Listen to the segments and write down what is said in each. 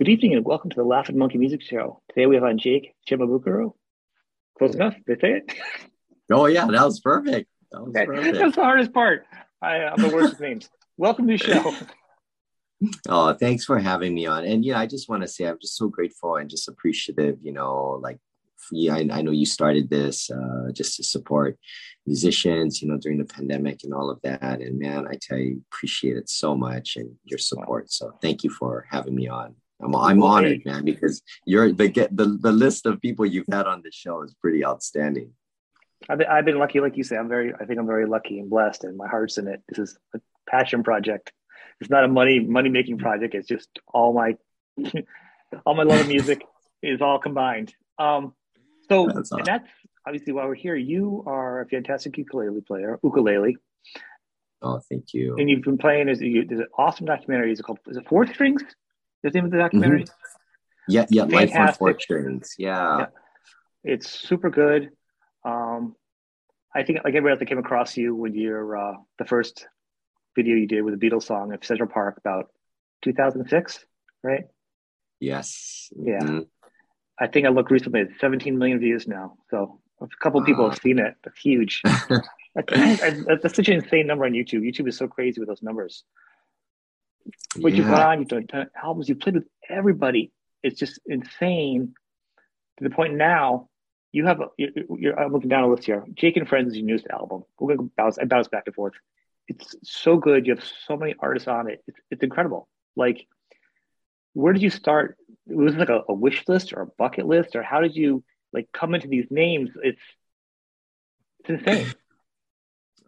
Good evening and welcome to the Laughing Monkey Music Show. Today we have on Jake Shimabukuro. Close enough? Did I say it? Oh yeah, that was perfect. That was Okay, perfect. That's the hardest part. I, I'm the worst with names. Welcome to the show. Oh, thanks for having me on. And yeah, I just want to say I'm just so grateful and just appreciative. You know, like yeah, I, I know you started this uh, just to support musicians. You know, during the pandemic and all of that. And man, I tell you, appreciate it so much and your support. So thank you for having me on. I'm I'm honored, man, because you're the get the the list of people you've had on this show is pretty outstanding. I've been, I've been lucky, like you say. I'm very, I think I'm very lucky and blessed, and my heart's in it. This is a passion project. It's not a money money making project. It's just all my all my love of music is all combined. Um, so That's and that's obviously why we're here. You are a fantastic ukulele player, ukulele, Oh, thank you. and you've been playing. You, there's an awesome documentary. Is it called? Is it Four Strings? Is the name of the documentary? Yeah, yeah, life on Fantastic. strings. Yeah. Yeah. It's super good. Um, I think like everybody else that came across you when you're uh, the first video you did with the Beatles song of Central Park about 2006, right? Yes. Yeah. Mhm. I think I looked recently at 17 million views now. So a couple of people have seen it. That's huge. That's, that's such an insane number on YouTube. YouTube is so crazy with those numbers. But you've Yeah. on, you've done albums, you've played with everybody. It's just insane to the point now. You have, a, you're, you're, I'm looking down a list here. Jake and Friends is your newest album. We're going to bounce, I bounce back and forth. It's so good. You have so many artists on it. It's, it's incredible. Like, where did you start? Was it like a, a wish list or a bucket list, or how did you like come into these names? It's, it's insane.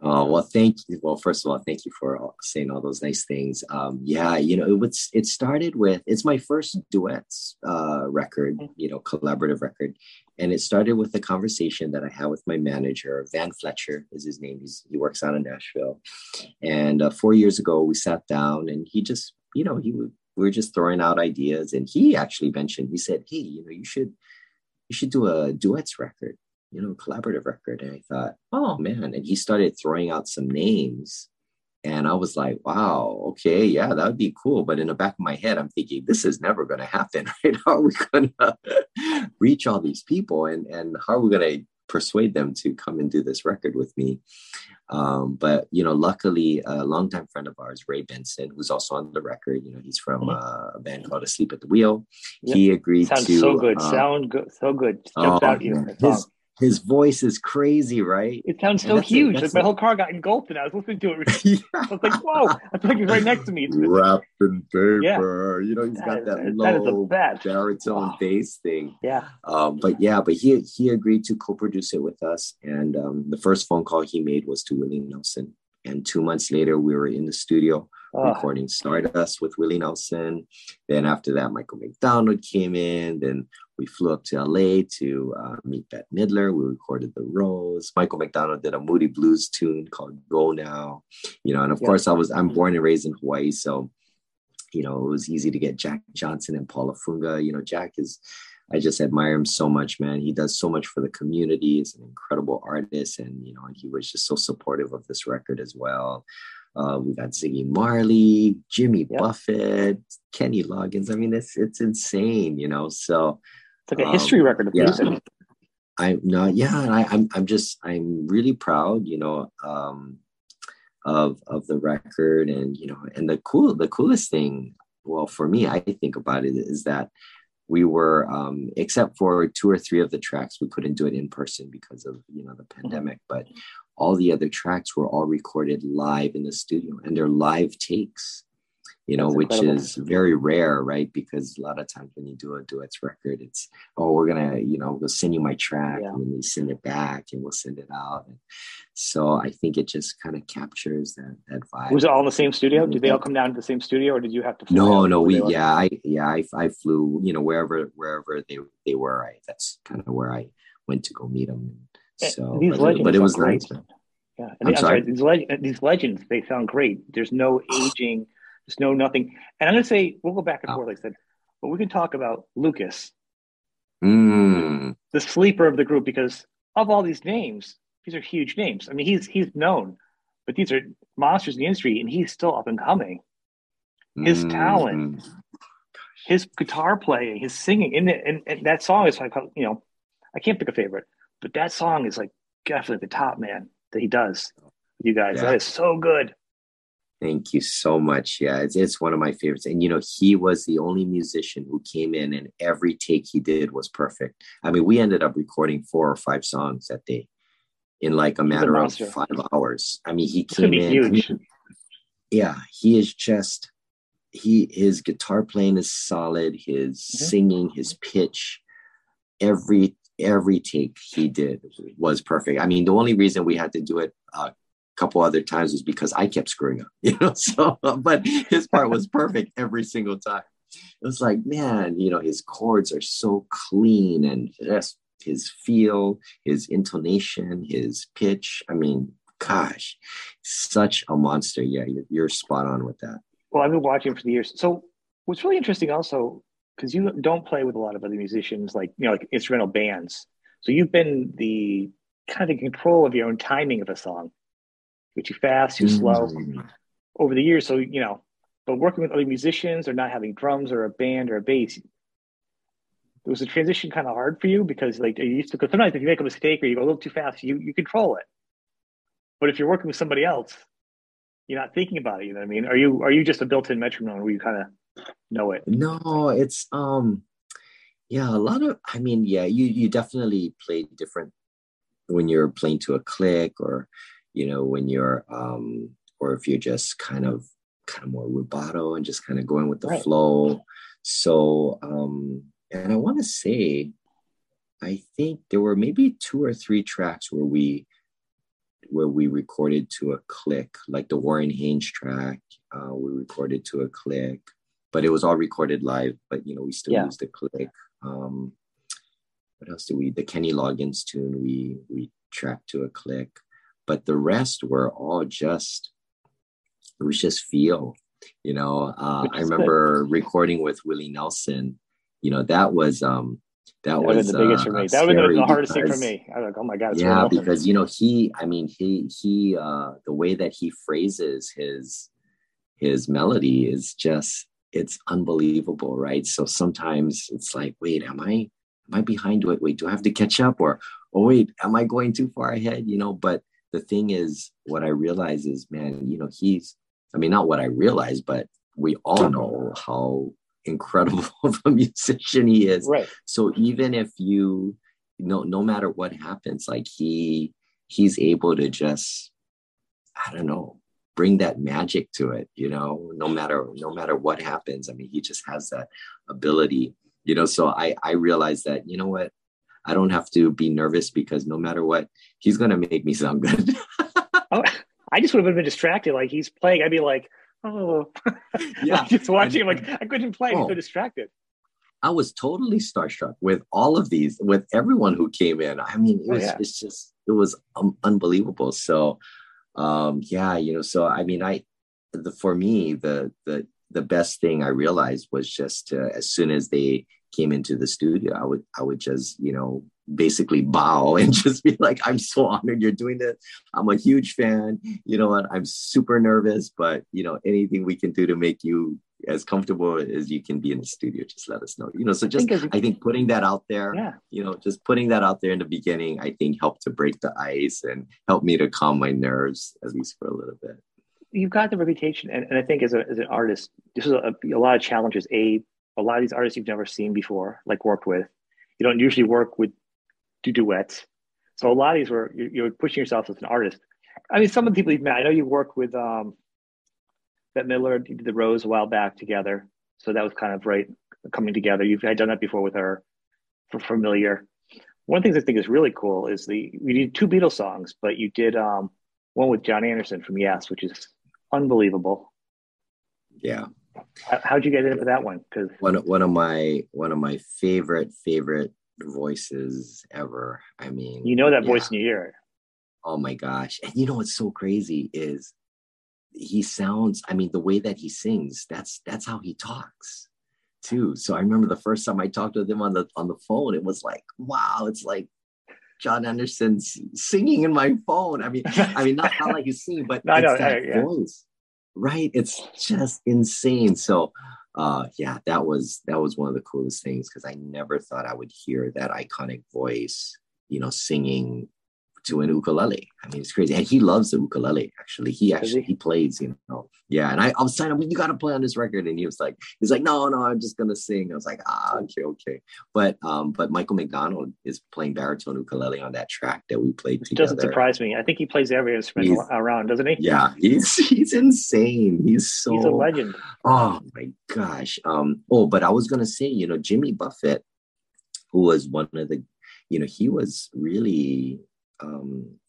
Oh well, thank you. Well, first of all, thank you for all- saying all those nice things. Um, yeah, you know, it was. It started with. It's my first duets uh, record. You know, collaborative record, and it started with a conversation that I had with my manager, Van Fletcher is his name. He's he works out in Nashville, and uh, four years ago we sat down, and he just, you know, he would. We were just throwing out ideas, and he actually mentioned. He said, "Hey, you know, you should, you should do a duets record." You know, collaborative record. And I thought, oh man. And he started throwing out some names. And I was like, wow, okay, yeah, that would be cool. But in the back of my head, I'm thinking, this is never going to happen, right? How are we going to reach all these people? And, and how are we going to persuade them to come and do this record with me? Um, but, you know, luckily, a longtime friend of ours, Ray Benson, who's also on the record, you know, he's from uh, a band called Asleep at the Wheel. Yep. He agreed Sounds to. so good. uh, Sound good. So good. Jumps oh, out at you. man, that song. his, his voice is crazy, right? It sounds so a- huge. that's like my a- whole car got engulfed, and I was listening to it. yeah. I was like, "Whoa!" I feel like he's right next to me. Wrapped in paper. Yeah. You know, he's that got is- that that is the low baritone Wow. bass thing. Yeah, Um, but yeah, but he he agreed to co-produce it with us. And um, the first phone call he made was to Willie Nelson. And two months later, we were in the studio oh, recording Stardust with Willie Nelson. Then after that, Michael McDonald came in. Then we flew up to LA to uh, meet Bette Midler. We recorded The Rose. Michael McDonald did a Moody Blues tune called Go Now. You know, and of Yeah. course, I was I'm born and raised in Hawaii, so you know it was easy to get Jack Johnson and Paula Fuga. You know, Jack is. I just admire him so much, man. He does so much for the community. He's an incredible artist, and you know, he was just so supportive of this record as well. Uh, we got Ziggy Marley, Jimmy Yep. Buffett, Kenny Loggins. I mean, it's it's insane, you know. So it's like a um, history record of yeah. music. I no, yeah, and I, I'm I'm just I'm really proud, you know, um, of of the record, and you know, and the cool the coolest thing, well, for me, I think about it is that we were, um, except for two or three of the tracks, we couldn't do it in person because of you know the pandemic, but all the other tracks were all recorded live in the studio, and they're live takes you know, That's which incredible. is very rare, right? Because a lot of times when you do a duets record, it's oh, we're gonna, you know, we'll send you my track, Yeah. and then you send it back, and we'll send it out. And so I think it just kind of captures that that vibe. Was it all in the same studio? Mm-hmm. Did they all come down to the same studio, or did you have to? Fly no, no, we yeah, I yeah, I, I flew, you know, wherever wherever they they were. I that's kind of where I went to go meet them. And eh, So, these but, but it was great. nice. man. Yeah, and I'm I'm, sorry. sorry? These, leg- these legends, they sound great. There's no aging. There's no nothing. And I'm gonna say we'll go back and Oh. forth. Like I said, but we can talk about Lukas, Mm, the sleeper of the group, because of all these names, these are huge names. I mean, he's he's known, but these are monsters in the industry, and he's still up and coming. His mm, talent. his guitar playing, his singing, and, and, and that song is like you know, I can't pick a favorite, but that song is like definitely the top man that he does. You guys, yeah. that is so good. Thank you so much. Yeah, it's, it's one of my favorites. And, you know, he was the only musician who came in and every take he did was perfect. I mean, we ended up recording four or five songs that day in like a matter of five hours. I mean, he came in. I mean, yeah, he is just, he, his guitar playing is solid, his mm-hmm. singing, his pitch, every, every take he did was perfect. I mean, the only reason we had to do it uh, couple other times was because I kept screwing up, you know. So, but his part was perfect every single time. It was like, man, you know, his chords are so clean and just his feel, his intonation, his pitch. I mean, gosh, such a monster. Yeah, you're, you're spot on with that. Well, I've been watching for the years. So, what's really interesting also, because you don't play with a lot of other musicians, like you know, like instrumental bands. So you've been the kind of control of your own timing of a song you're too fast, too slow mm-hmm. over the years. So, you know, but working with other musicians or not having drums or a band or a bass, it was a transition kind of hard for you because like you used to because sometimes if you make a mistake or you go a little too fast, you you control it. But if you're working with somebody else, you're not thinking about it. You know what I mean? Are you are you just a built-in metronome where you kind of know it? No, it's um, yeah, a lot of. I mean, yeah, you you definitely play different when you're playing to a click or you know, when you're, um, or if you're just kind of, kind of more rubato and just kind of going with the right. flow. So, um, and I want to say, I think there were maybe two or three tracks where we, where we recorded to a click, like the Warren Haynes track, uh, we recorded to a click, but it was all recorded live. But you know, we still yeah. used the click. Um, what else did we? The Kenny Loggins tune we we tracked to a click but the rest were all just it was just feel you know uh, i remember good. recording with willie nelson you know that was um that, that was the biggest uh, for me that was the, the hardest because, thing for me. I was like oh my god yeah because you know he i mean he he uh the way that he phrases his his melody is just it's unbelievable right? So sometimes it's like wait am i am i behind? Wait wait do i have to catch up? Or oh wait am i going too far ahead? You know but the thing is, what I realize is, man, you know, he's, I mean, not what I realize, but we all know how incredible of a musician he is. Right. So even if you, no, no matter what happens, like he, he's able to just, I don't know, bring that magic to it, you know, no matter, no matter what happens. I mean, he just has that ability, you know, so I, I realized that, you know what, I don't have to be nervous because no matter what, he's going to make me sound good. oh, I just would have been distracted. Like he's playing, I'd be like, oh, yeah, just watching him. Like I couldn't play. Oh. So distracted. I was totally starstruck with all of these, with everyone who came in. I mean, it oh, was, oh, yeah. it's just, it was um, unbelievable. So, um, yeah, you know, so I mean, I, the, for me, the, the, the best thing I realized was just to, as soon as they came into the studio, I would I would just you know basically bow and just be like, I'm so honored you're doing this. I'm a huge fan. You know what? I'm super nervous, but you know anything we can do to make you as comfortable as you can be in the studio, just let us know. You know, so just I think, I think putting that out there, yeah. you know, just putting that out there in the beginning, I think helped to break the ice and help me to calm my nerves at least for a little bit. You've got the reputation, and, and I think as, a, as an artist, this is a, a lot of challenges. A a lot of these artists you've never seen before, like worked with. You don't usually work with do duets. So a lot of these were you're, pushing yourself as an artist. I mean, some of the people you've met, I know you worked with um, Bette you did the Rose a while back together. So that was kind of right coming together. You've had done that before with her for Familiar. One of the things I think is really cool is the you did two Beatles songs, but you did um, one with Jon Anderson from Yes, which is unbelievable. Yeah, How'd you get into that one? Because one one of my one of my favorite favorite voices ever. I mean, you know that voice in your ear. Oh my gosh! And you know what's so crazy is he sounds. I mean, the way that he sings, that's that's how he talks too. So I remember the first time I talked with him on the on the phone, it was like, wow, it's like Jon Anderson's singing in my phone. I mean, I mean, not, not like he's singing, but no, it's that yeah. voice right? It's just insane. So, uh yeah that was that was one of the coolest things because i never thought i would hear that iconic voice you know singing to an ukulele. I mean, it's crazy. And he loves the ukulele, actually. He actually he? plays, you know. Yeah. And I, I was telling him, you gotta play on this record. And he was like, he's like, no, no, I'm just gonna sing. I was like, ah, okay, okay. But um, but Michael McDonald is playing baritone ukulele on that track that we played Which together. Doesn't surprise me. I think he plays every instrument he's, around, doesn't he? Yeah, he's he's insane. He's so he's a legend. Oh my gosh. Um, oh, but I was gonna say, you know, Jimmy Buffett, who was one of the you know, he was really um,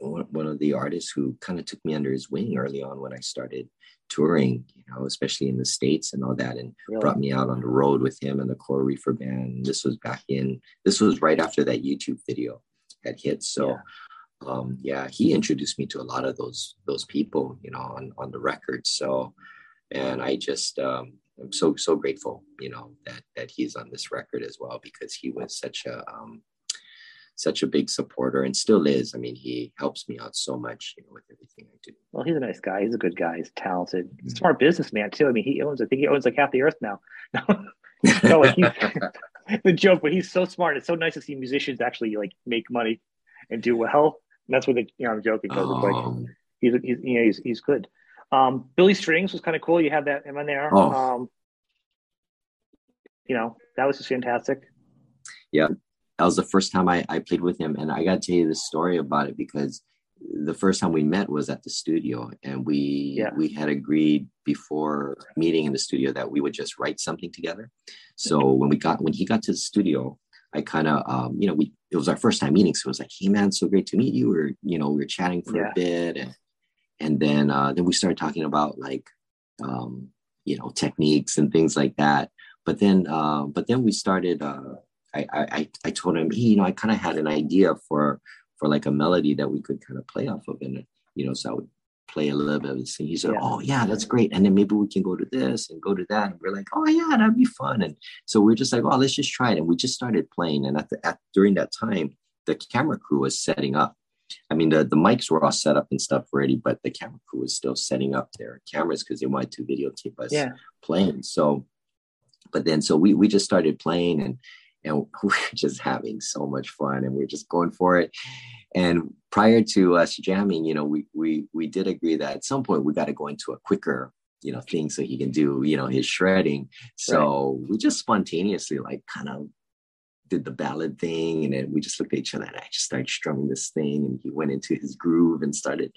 one of the artists who kind of took me under his wing early on when I started touring, you know, especially in the States and all that, and really? brought me out on the road with him and the Coral Reefer Band. This was back in, this was right after that YouTube video had hit. So, yeah. Um, yeah, he introduced me to a lot of those those people, you know, on on the record. So, and I just um, I'm so so grateful, you know, that that he's on this record as well because he was such a um, such a big supporter and still is. I mean, he helps me out so much you know, with everything I do. Well, he's a nice guy. He's a good guy. He's talented. Mm-hmm. smart businessman too. I mean, he owns. I think he owns like half the earth now. no, like he's the joke, but he's so smart. It's so nice to see musicians actually like make money and do well. And that's what they, you know, I'm joking because it's like oh. he's, he's, you know, he's, he's good. Um, Billy Strings was kind of cool. You have that him in there. Oh. Um, you know, that was just fantastic. Yeah that was the first time I, I played with him. And I got to tell you the story about it because the first time we met was at the studio and we yeah. we had agreed before meeting in the studio that we would just write something together so when we got when he got to the studio i kind of um, you know we it was our first time meeting so it was like hey man so great to meet you or you know we were chatting for yeah. a bit and and then uh, then we started talking about like um, you know techniques and things like that but then uh, but then we started uh, I, I, I told him, hey, you know, I kind of had an idea for, for like a melody that we could kind of play off of. And, you know, so I would play a little bit of this thing. He said, yeah. oh yeah, that's great. And then maybe we can go to this and go to that. And we're like, oh yeah, that'd be fun. And so we're just like, oh, let's just try it. And we just started playing. And at the, at, during that time, the camera crew was setting up. I mean, the, the mics were all set up and stuff already, but the camera crew was still setting up their cameras because they wanted to videotape us yeah. playing. So, but then, so we, we just started playing and, and we're just having so much fun and we're just going for it. And prior to us jamming you know we we we did agree that at some point we got to go into a quicker you know thing so he can do you know his shredding. So right. we just spontaneously like kind of did the ballad thing and then we just looked at each other and I just started strumming this thing and he went into his groove and started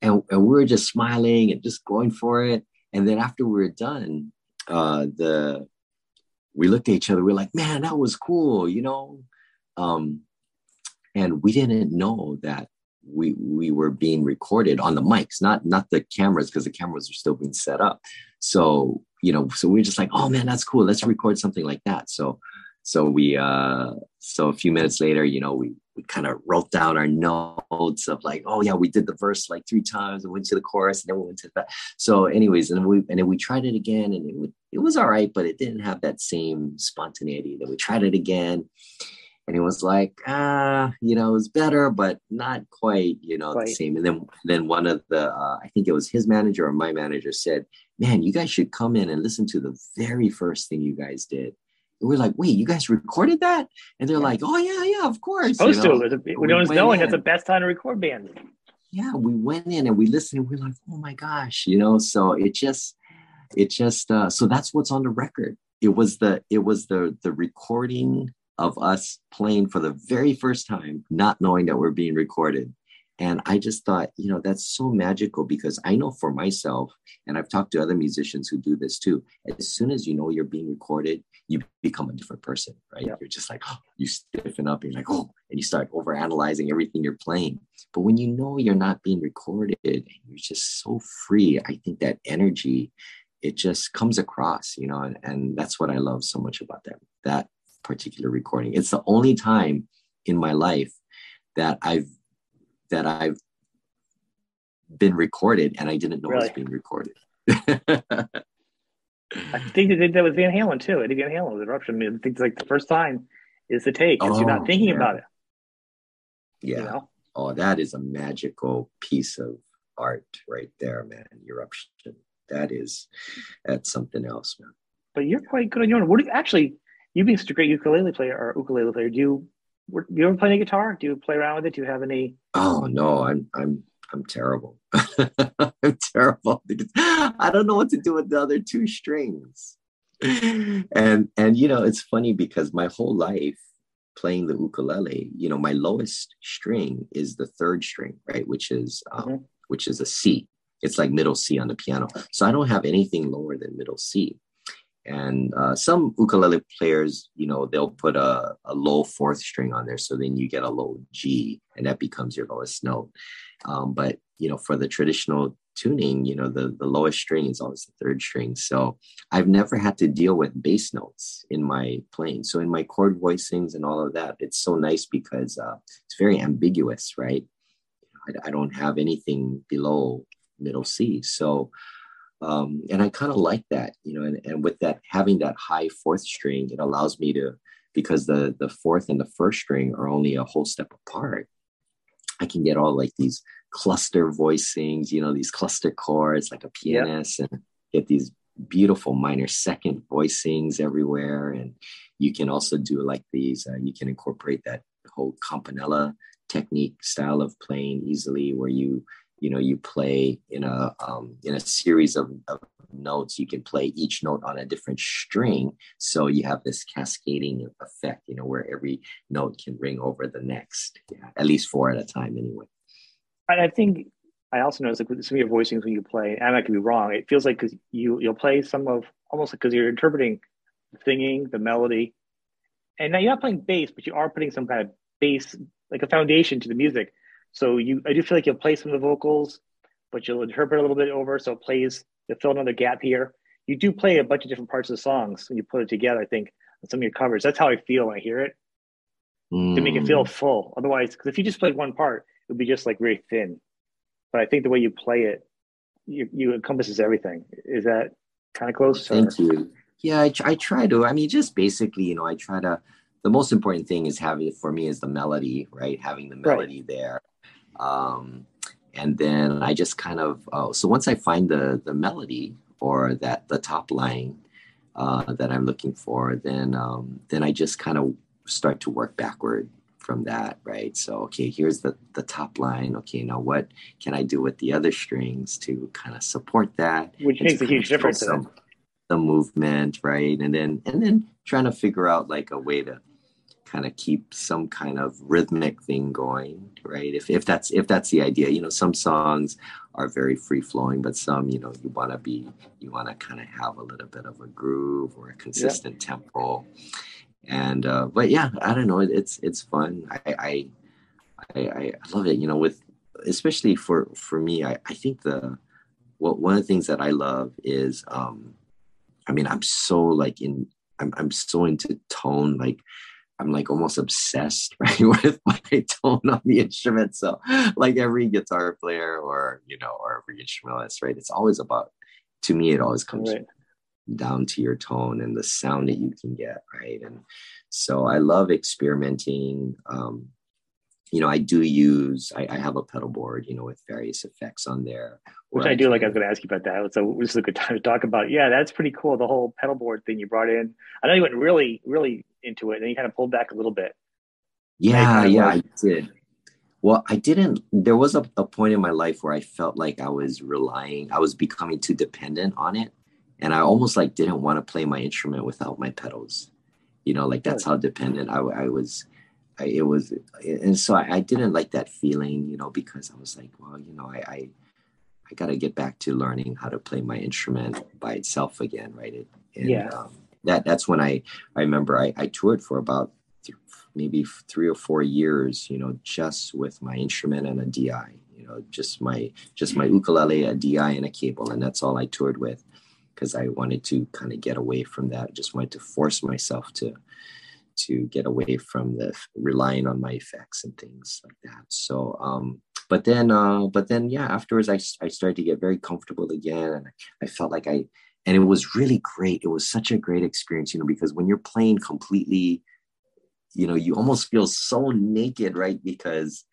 and, and we were just smiling and just going for it. And then after we were done uh the we looked at each other. We are like, man, that was cool, you know. Um, and we didn't know that we we were being recorded on the mics, not not the cameras, because the cameras are still being set up. So you know, so we are just like, oh man, that's cool. Let's record something like that. So so we uh so a few minutes later, you know, we we kind of wrote down our notes of like, oh yeah, we did the verse like three times and went to the chorus and then we went to that. So, anyways, and we and then we tried it again and it would, it was all right, but it didn't have that same spontaneity. Then we tried it again, and it was like, ah, you know, it was better, but not quite, you know, the same. And then then one of the, uh, I think it was his manager or my manager said, man, you guys should come in and listen to the very first thing you guys did we're like, wait, you guys recorded that? And they're like, oh yeah, yeah, of course. Supposed you know? to. We, no one's knowing that's the best time to record bands. Yeah, we went in and we listened. And we're like, oh my gosh, you know. So it just, it just. Uh, so that's what's on the record. It was the, it was the the recording of us playing for the very first time, not knowing that we're being recorded. And I just thought, you know, that's so magical because I know for myself, and I've talked to other musicians who do this too. As soon as you know you're being recorded, you become a different person, right? Yeah. You're just like, oh, you stiffen up, you're like, oh, and you start over analyzing everything you're playing. But when you know you're not being recorded you're just so free, I think that energy, it just comes across, you know, and, and that's what I love so much about that, that particular recording. It's the only time in my life that I've that I've been recorded and I didn't know really? it was being recorded. I think they did that with Van Halen too. Eddie Van Halen with Eruption. I, mean, I think it's like the first time is the take because oh, you're not oh, thinking yeah. about it. Yeah. You know? Oh, that is a magical piece of art right there, man. Eruption. That is that's something else, man. but you're quite good on your own. What do you actually? You being such a great ukulele player or ukulele player, do you you ever play any guitar? Do you play around with it? Do you have any? Oh no, I'm I'm I'm terrible. I'm terrible because I don't know what to do with the other two strings. And and you know, it's funny because my whole life playing the ukulele, you know, my lowest string is the third string, right, which is um, mm-hmm. which is a C. It's like middle C on the piano. So I don't have anything lower than middle C. And uh, some ukulele players, you know, they'll put a, a low fourth string on there. So then you get a low G and that becomes your lowest note. Um, but, you know, for the traditional tuning, you know, the, the lowest string is always the third string. So I've never had to deal with bass notes in my playing. So in my chord voicings and all of that, it's so nice because uh, it's very ambiguous, right? I, I don't have anything below middle C. So, um, and I kind of like that, you know, and, and with that, having that high fourth string, it allows me to, because the, the fourth and the first string are only a whole step apart. I can get all like these cluster voicings, you know, these cluster chords like a pianist yep. and get these beautiful minor second voicings everywhere. And you can also do like these, uh, you can incorporate that whole campanella technique style of playing easily where you, you know, you play in a, um, in a series of, of notes, you can play each note on a different string. So you have this cascading effect, you know, where every note can ring over the next, yeah, at least four at a time anyway. I think I also noticed like with some of your voicings when you play, and I could be wrong. It feels like because you you'll play some of almost because like you're interpreting the singing, the melody, and now you're not playing bass, but you are putting some kind of bass, like a foundation to the music. So you, I do feel like you'll play some of the vocals, but you'll interpret a little bit over, so it plays to fill another gap here. You do play a bunch of different parts of the songs when you put it together. I think on some of your covers. That's how I feel when I hear it mm. to make it feel mm. full. Otherwise, because if you just played one part, it would be just like very thin. But I think the way you play it, you, you encompasses everything. Is that kind of close? Thank or? you. Yeah, I, I try to. I mean, just basically, you know, I try to. The most important thing is having for me is the melody, right? Having the melody right. there, um, and then I just kind of. Oh, so once I find the the melody or that the top line uh, that I'm looking for, then um, then I just kind of start to work backward from that, right? So, okay, here's the, the top line. Okay, now what can I do with the other strings to kind of support that? Which makes a huge difference. Some, the movement, right? And then and then trying to figure out like a way to kind of keep some kind of rhythmic thing going, right? If if that's if that's the idea, you know, some songs are very free flowing, but some, you know, you want to be you want to kind of have a little bit of a groove or a consistent yeah. tempo and uh, but yeah, I don't know. It's it's fun. I, I I love it. You know, with especially for for me, I I think the what one of the things that I love is um, I mean I'm so like in I'm I'm so into tone like. I'm like almost obsessed, right, with my tone on the instrument. So, like every guitar player or you know, or every instrumentalist, right? It's always about. To me, it always comes right down to your tone and the sound that you can get right and so i love experimenting um, you know i do use I, I, have a pedal board you know with various effects on there which i do like i was going to ask you about that so this is a good time to talk about yeah that's pretty cool the whole pedal board thing you brought in i know you went really really into it and you kind of pulled back a little bit yeah yeah i did well i didn't there was a, a point in my life where i felt like i was relying i was becoming too dependent on it and I almost like didn't want to play my instrument without my pedals. You know, like that's how dependent I, I was. I, it was, and so I, I, didn't like that feeling, you know, because I was like, well, you know, I, I, I got to get back to learning how to play my instrument by itself again, right? It, and, yeah. Um, that that's when I I remember I, I toured for about th- maybe three or four years, you know, just with my instrument and a DI, you know, just my just my ukulele, a DI, and a cable, and that's all I toured with because I wanted to kind of get away from that. Just wanted to force myself to to get away from the relying on my effects and things like that. So, um, but then, uh, but then, yeah, afterwards, I, I started to get very comfortable again, and I felt like I, and it was really great. It was such a great experience, you know, because when you're playing completely, you know, you almost feel so naked, right? Because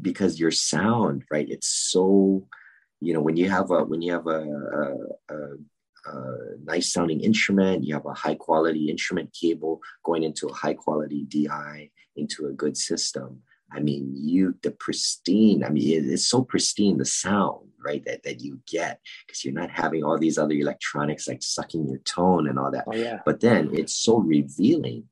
because your sound, right? It's so, you know, when you have a when you have a, a, a nice sounding instrument, you have a high quality instrument cable going into a high quality DI into a good system. I mean, you the pristine. I mean, it's so pristine the sound, right? That that you get because you're not having all these other electronics like sucking your tone and all that. Oh, yeah. But then it's so revealing.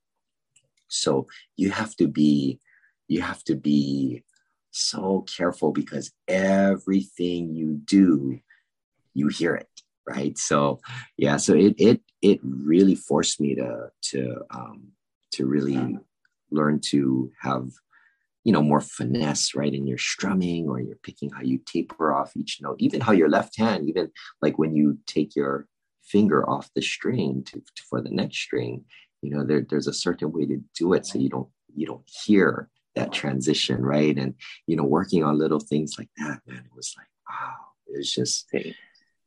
So you have to be, you have to be so careful because everything you do, you hear it, right? So yeah, so it it it really forced me to to um to really learn to have you know more finesse right in your strumming or you're picking how you taper off each note even how your left hand even like when you take your finger off the string to, to, for the next string you know there, there's a certain way to do it so you don't you don't hear that transition right? And you know working on little things like that man it was like wow it was just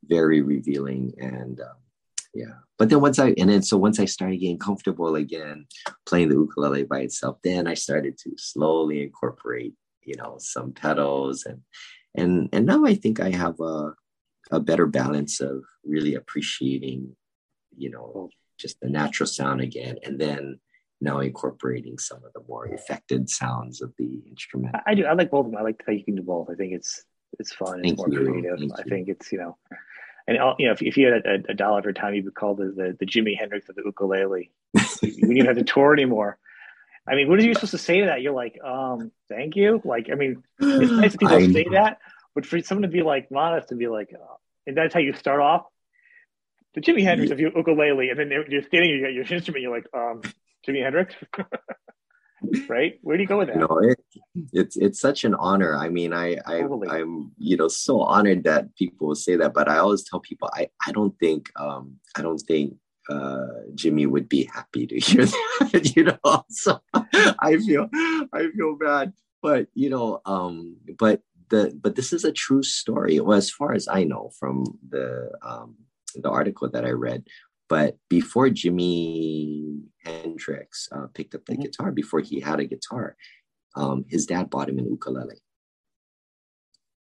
very revealing and um, yeah. But then once i and then so once i started getting comfortable again playing the ukulele by itself then i started to slowly incorporate you know some pedals and and and now i think i have a a better balance of really appreciating you know oh. just the natural sound again and then now incorporating some of the more affected sounds of the instrument. I do i like both of them. I like how you can do both. I think it's it's fun. Thank it's more you. creative. Thank i you. think it's you know and you know, if, if you had a, a dollar every time, you would call the, the, the Jimi Hendrix of the ukulele. we didn't have to tour anymore. I mean, what are you supposed to say to that? You're like, um, thank you. Like, I mean, it's nice people say that, but for someone to be like modest and be like, uh, and that's how you start off. The Jimi Hendrix of your ukulele, and then you're standing, you got your instrument, you're like, um, Jimi Hendrix. right? Where do you go with that? No, it, it's it's such an honor. I mean, I I totally. I'm you know so honored that people will say that, but I always tell people I I don't think um I don't think uh Jimi would be happy to hear that, you know. So I feel I feel bad, but you know, um, but the but this is a true story. Well, as far as I know from the um the article that I read, but before Jimi Hendrix uh, picked up the mm-hmm. guitar, before he had a guitar, um, his dad bought him an ukulele.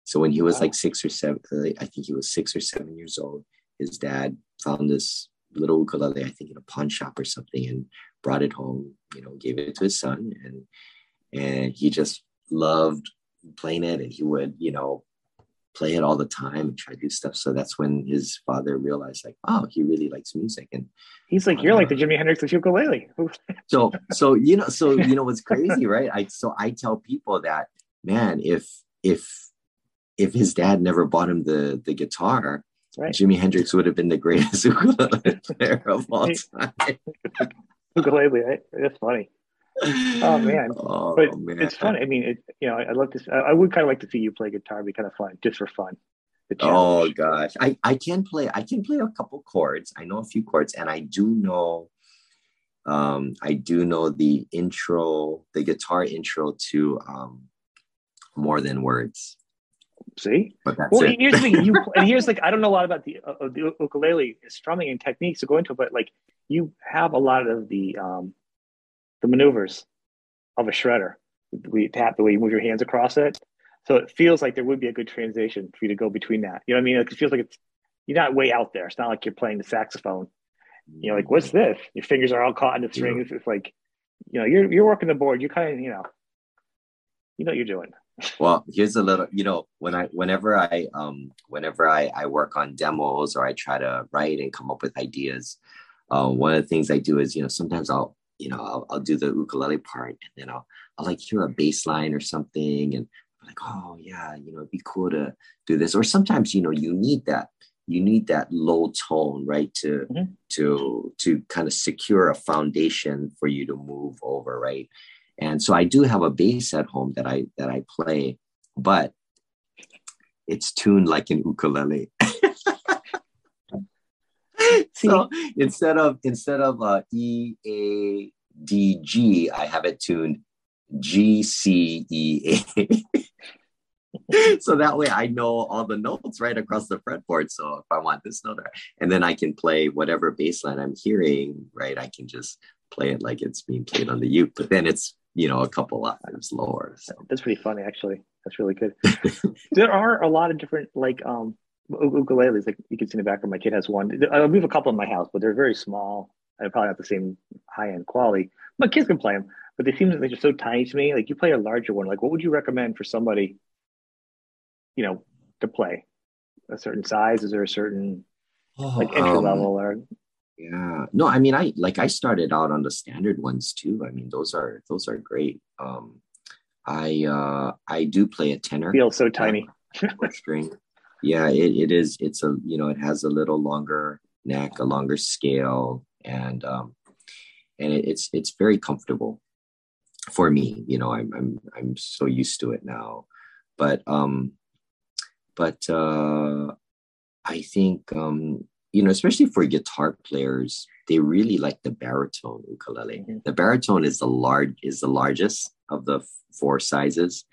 So when he was wow. like six or seven, I think he was six or seven years old, his dad found this little ukulele, I think in a pawn shop or something, and brought it home. You know, gave it to his son, and and he just loved playing it, and he would, you know, play it all the time and try to do stuff. So that's when his father realized, like, oh, he really likes music. And he's like, you're uh, like the Jimi Hendrix of ukulele. so, so you know, so you know what's crazy, right? I so I tell people that, man, if if if his dad never bought him the the guitar, right. Jimi Hendrix would have been the greatest ukulele player of all time. ukulele, right? That's funny. Oh man, oh, but man. it's fun. I mean, it, you know, I, love this. I, would kind of like to see you play guitar. It'd be kind of fun, just for fun. Oh gosh, I I can play. I can play a couple chords. I know a few chords, and I do know. Um, I do know the intro, the guitar intro to um, more than words. See, but that's well, it. here's the thing. You and here's like I don't know a lot about the uh, the ukulele strumming and techniques to go into, but like you have a lot of the um, the maneuvers of a shredder. We tap the way you move your hands across it. So it feels like there would be a good transition for you to go between that. You know what I mean? It feels like it's you're not way out there. It's not like you're playing the saxophone. You know, like what's this? Your fingers are all caught in the strings. It's like, you know, you're you're working the board. You kind of, you know, you know what you're doing. Well, here's a little, you know, when I whenever I um whenever I I work on demos or I try to write and come up with ideas, um, one of the things I do is, you know, sometimes I'll you know, I'll, I'll do the ukulele part and then I'll, I'll like hear a bass line or something and I'm like, oh yeah, you know, it'd be cool to do this. Or sometimes, you know, you need that, you need that low tone, right? To, mm-hmm. to, to kind of secure a foundation for you to move over. Right. And so I do have a bass at home that I, that I play, but it's tuned like an ukulele. so instead of instead of uh, E A D G, I have it tuned G C E A. so that way I know all the notes right across the fretboard. So if I want this note, and then I can play whatever bass line I'm hearing, right? I can just play it like it's being played on the uke, but then it's you know a couple octaves lower. So that's pretty funny, actually. That's really good. there are a lot of different like um ukuleles. Like you can see in the background, my kid has one. I have a couple in my house, but they're very small and probably not the same high end quality. My kids can play them, but they seem like they're so tiny to me. Like you play a larger one. Like what would you recommend for somebody, you know, to play? A certain size? Is there a certain oh, like entry um, level or? Yeah, no, I mean, I like I started out on the standard ones too. I mean, those are those are great. Um, I uh I do play a tenor. Feels so tiny. string. Yeah, it, it is. It's a you know it has a little longer neck, a longer scale, and um, and it, it's it's very comfortable for me. You know, I'm I'm I'm so used to it now, but um, but uh, I think um, you know, especially for guitar players, they really like the baritone ukulele. Mm-hmm. The baritone is the large is the largest of the four sizes,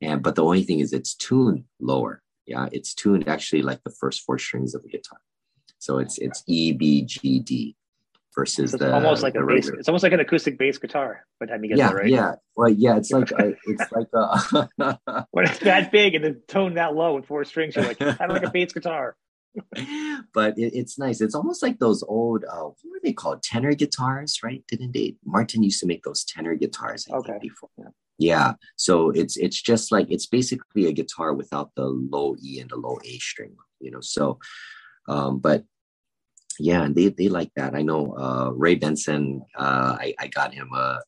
and but the only thing is it's tuned lower. Yeah, it's tuned actually like the first four strings of a guitar. So it's it's E B G D versus so the almost like a bass. It's almost like an acoustic bass guitar. The time you get yeah, right? Yeah, well, yeah. It's like a, it's like a when it's that big and the tone that low with four strings, you're like kind of like a bass guitar. but it, it's nice. It's almost like those old uh, what were they called? Tenor guitars, right? Didn't they? Martin used to make those tenor guitars. I okay. before. Yeah. Yeah. So it's it's just like it's basically a guitar without the low E and the low A string, you know. So um, but yeah, they they like that. I know uh, Ray Benson, uh, I, I got him a,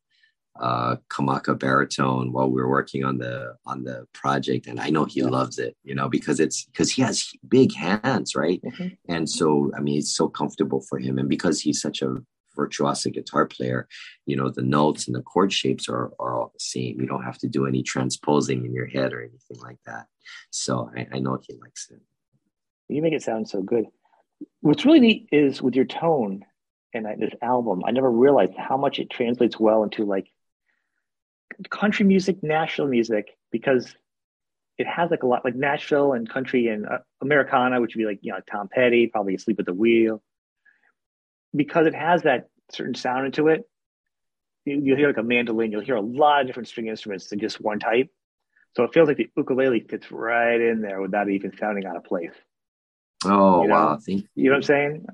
a Kamaka baritone while we were working on the on the project, and I know he yeah. loves it, you know, because it's because he has big hands, right? Mm-hmm. And so I mean, it's so comfortable for him, and because he's such a virtuosic guitar player, you know, the notes and the chord shapes are, are all the same. You don't have to do any transposing in your head or anything like that. So I, I know he likes it. You make it sound so good. What's really neat is with your tone and this album, I never realized how much it translates well into like country music, national music, because it has like a lot like Nashville and country and uh, Americana, which would be like, you know, Tom Petty, probably Asleep at the Wheel because it has that certain sound into it, you, will hear like a mandolin, you'll hear a lot of different string instruments than just one type. So it feels like the ukulele fits right in there without even sounding out of place. Oh you know? wow! Thank you. you know what I'm saying?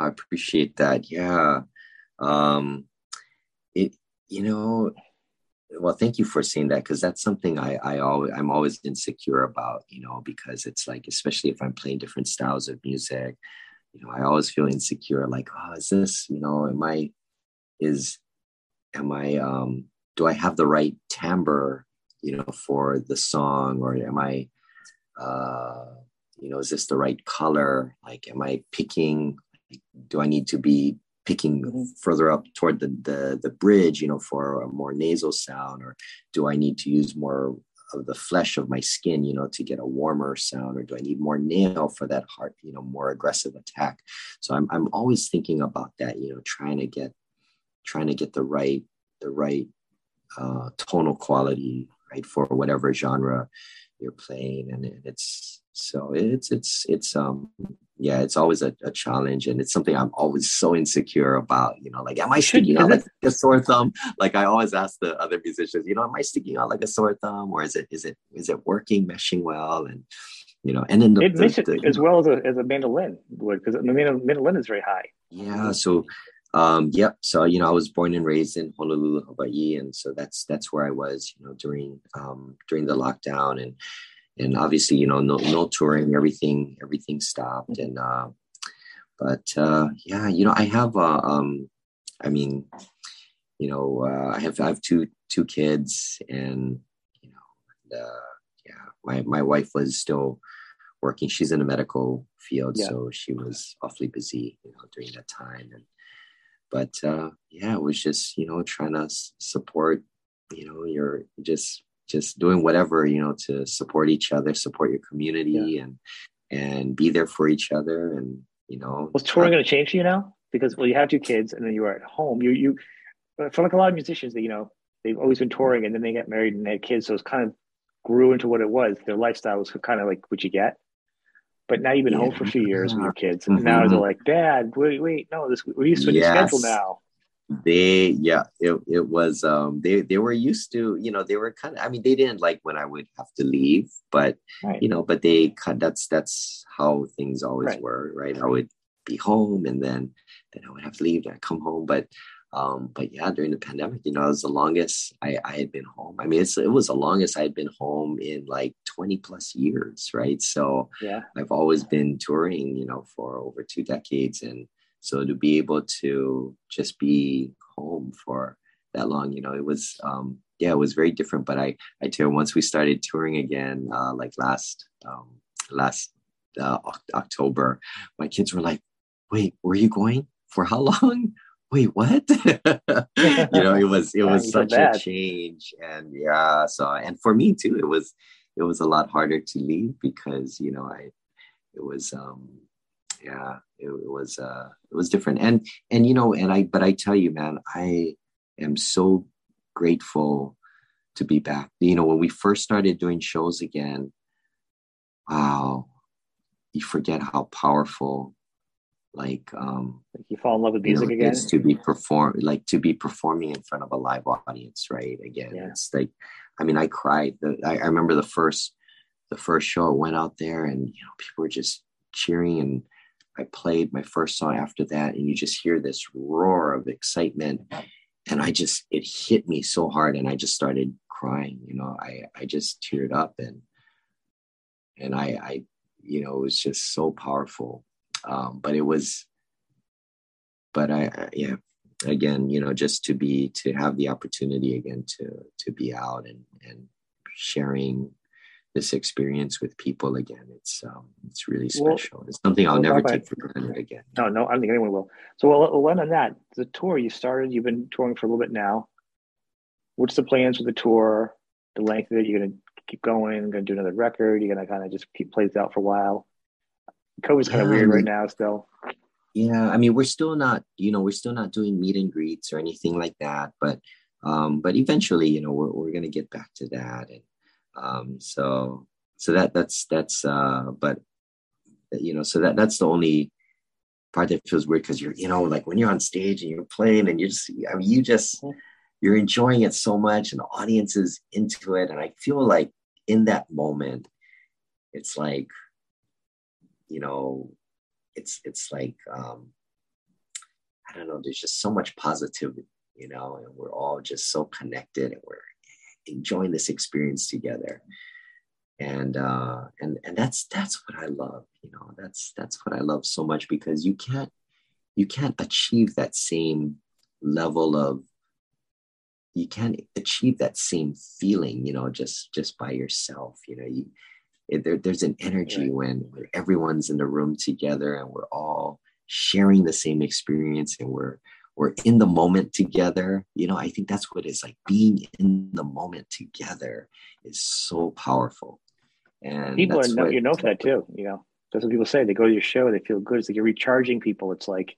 I appreciate that. Yeah. Um it you know well thank you for saying that because that's something I I always I'm always insecure about, you know, because it's like especially if I'm playing different styles of music, you know, I always feel insecure, like, oh, is this, you know, am I, is, am I, um, do I have the right timbre, you know, for the song, or am I, uh, you know, is this the right color? Like, am I picking? Do I need to be picking further up toward the, the the bridge, you know, for a more nasal sound, or do I need to use more of the flesh of my skin, you know, to get a warmer sound, or do I need more nail for that heart, you know, more aggressive attack? So I'm I'm always thinking about that, you know, trying to get trying to get the right the right uh, tonal quality, right, for whatever genre you're playing, and it's so it's it's it's um yeah, it's always a, a, challenge, and it's something I'm always so insecure about. You know, like, am I sticking out like a sore thumb? Like I always ask the other musicians, you know, am I sticking out like a sore thumb, or is it is it is it working, meshing well, and you know, and then the, it the, the, as well as a as a mandolin would because the mandolin is very high. Yeah, so um, yep. So you know, I was born and raised in Honolulu, Hawaii, and so that's that's where I was. You know, during um, during the lockdown and and obviously you know no no touring everything everything stopped and uh but uh yeah you know i have uh um i mean you know uh, i have i have two two kids and you know uh yeah my my wife was still working she's in the medical field yeah. so she was awfully busy you know during that time and but uh yeah it was just you know trying to support you know you're just just doing whatever you know to support each other support your community yeah. and and be there for each other and you know was touring going to change for you now? Because well you have two kids and then you are at home. You you for like a lot of musicians that you know they've always been touring and then they get married and they had kids so it's kind of grew into what it was. Their lifestyle was kind of like what you get but now you've been yeah. home for a few years with your kids and mm-hmm. now they're like dad wait wait no this we used to yeah. schedule now they yeah it, it was um they they were used to you know they were kind of i mean they didn't like when i would have to leave but right. you know but they cut that's that's how things always right. were right i would be home and then then i would have to leave and i come home but um but yeah during the pandemic you know it was the longest i i had been home. I mean it's it was the longest i had been home in like 20 plus years right? So yeah. I've always been touring you know for over two decades. And so to be able to just be home for that long you know it was um yeah it was very different. But i i tell you once we started touring again uh like last um last uh, october my kids were like wait where are you going for how long wait what? You know it was it was such a change and yeah so and for me too it was it was a lot harder to leave because you know i it was um yeah it, it was uh it was different and and you know and i but i tell you man i am so grateful to be back. You know when we first started doing shows again wow you forget how powerful like um like you fall in love with music you know, again to be perform like to be performing in front of a live audience right again yeah. it's like i mean i cried I, I remember the first the first show I went out there and you know people were just cheering and I played my first song after that, and you just hear this roar of excitement. And I just, it hit me so hard, and I just started crying. You know, I, I just teared up, and, and I, I, you know, it was just so powerful. Um, but it was, but I, I, yeah, again, you know, just to be, to have the opportunity again to, to be out and, and sharing this experience with people again. It's um, it's really special. Well, it's something I'll well, never take for granted again. No, no, I don't think anyone will. So, well, well, on that, the tour you started, you've been touring for a little bit now. What's the plans for the tour? The length of it? You're gonna keep going? Gonna do another record? You're gonna kind of just keep plays out for a while. COVID's kind of weird right now, still. Yeah, I mean, we're still not, you know, we're still not doing meet and greets or anything like that, but um, but eventually, you know, we're we're gonna get back to that and um, so so that that's that's uh, but you know, so that that's the only part that feels weird because you're you know like when you're on stage and you're playing and you just I mean you just you're enjoying it so much and the audience is into it and I feel like in that moment it's like you know it's it's like um I don't know there's just so much positivity you know and we're all just so connected and we're enjoying this experience together. And uh and and that's that's what i love you know that's that's what i love so much because you can't you can't achieve that same level of you can't achieve that same feeling you know just just by yourself you know you it, there, there's an energy when, when everyone's in the room together and we're all sharing the same experience and we're we're in the moment together you know i think that's what it's like. Being in the moment together is so powerful. And people are know, you know for that too you know. That's what people say they go to your show they feel good it's like you're recharging people it's like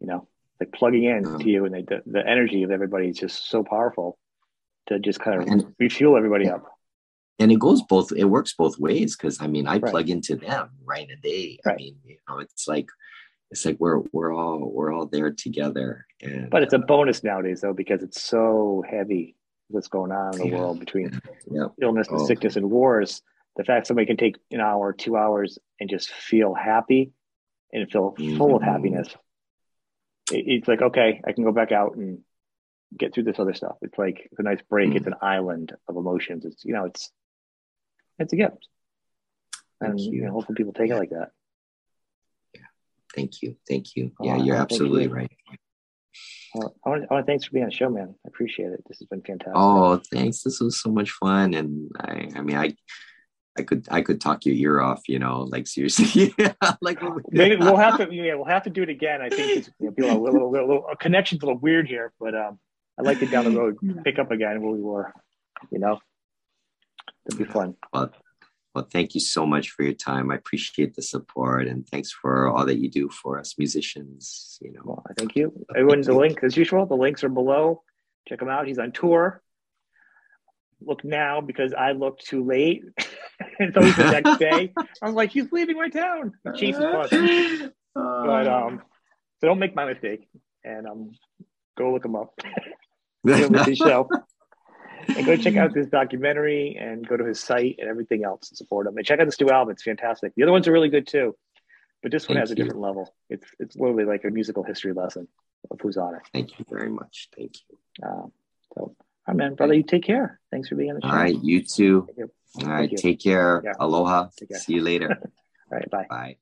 you know like plugging in um, to you and they, the, the energy of everybody is just so powerful to just kind of and, refuel everybody up and it goes both it works both ways because i mean i right. plug into them right and they right. i mean you know it's like it's like we're we're all we're all there together and but it's a bonus nowadays though because it's so heavy what's going on in the yeah, world between yeah, illness and oh. sickness and wars the fact somebody can take an hour two hours and just feel happy and feel mm-hmm. full of mm-hmm. happiness it, it's like okay i can go back out and get through this other stuff it's like it's a nice break mm-hmm. it's an island of emotions it's you know it's it's a gift and you know hopefully people take it like that Yeah. Thank you. Thank you. Yeah, oh, you're absolutely you. right. Well, I want, I want to thanks for being on the show, man. I appreciate it. This has been fantastic. Oh, thanks. This was so much fun, and I, I mean, I, I could, I could talk your ear off, you know, like seriously. like maybe we'll have to, yeah, we'll have to do it again. I think it's you know, a little, little, little, a connection's a little weird here, but um, I'd like to down the road pick up again where we were. You know, it'd be fun. Well, well, thank you so much for your time. I appreciate the support and thanks for all that you do for us musicians. You know, well, thank you. Everyone's the link as usual. The links are below. Check him out. He's on tour. Look now because I looked too late. it's always the next day. I was like, he's leaving my town. Jesus, but um, so don't make my mistake. And um, Go look him up. show. And go check out this documentary and go to his site and everything else and support him. And check out this new album; it's fantastic. The other ones are really good too, but this one Thank has a you. different level. It's it's literally like a musical history lesson of who's on it. Thank you very much. Thank you. Um, so, all right, man, brother, you take care. Thanks for being on the show. All right, you too. You. All right, take care. Yeah. Aloha. Take care. See you later. all right, bye. Bye.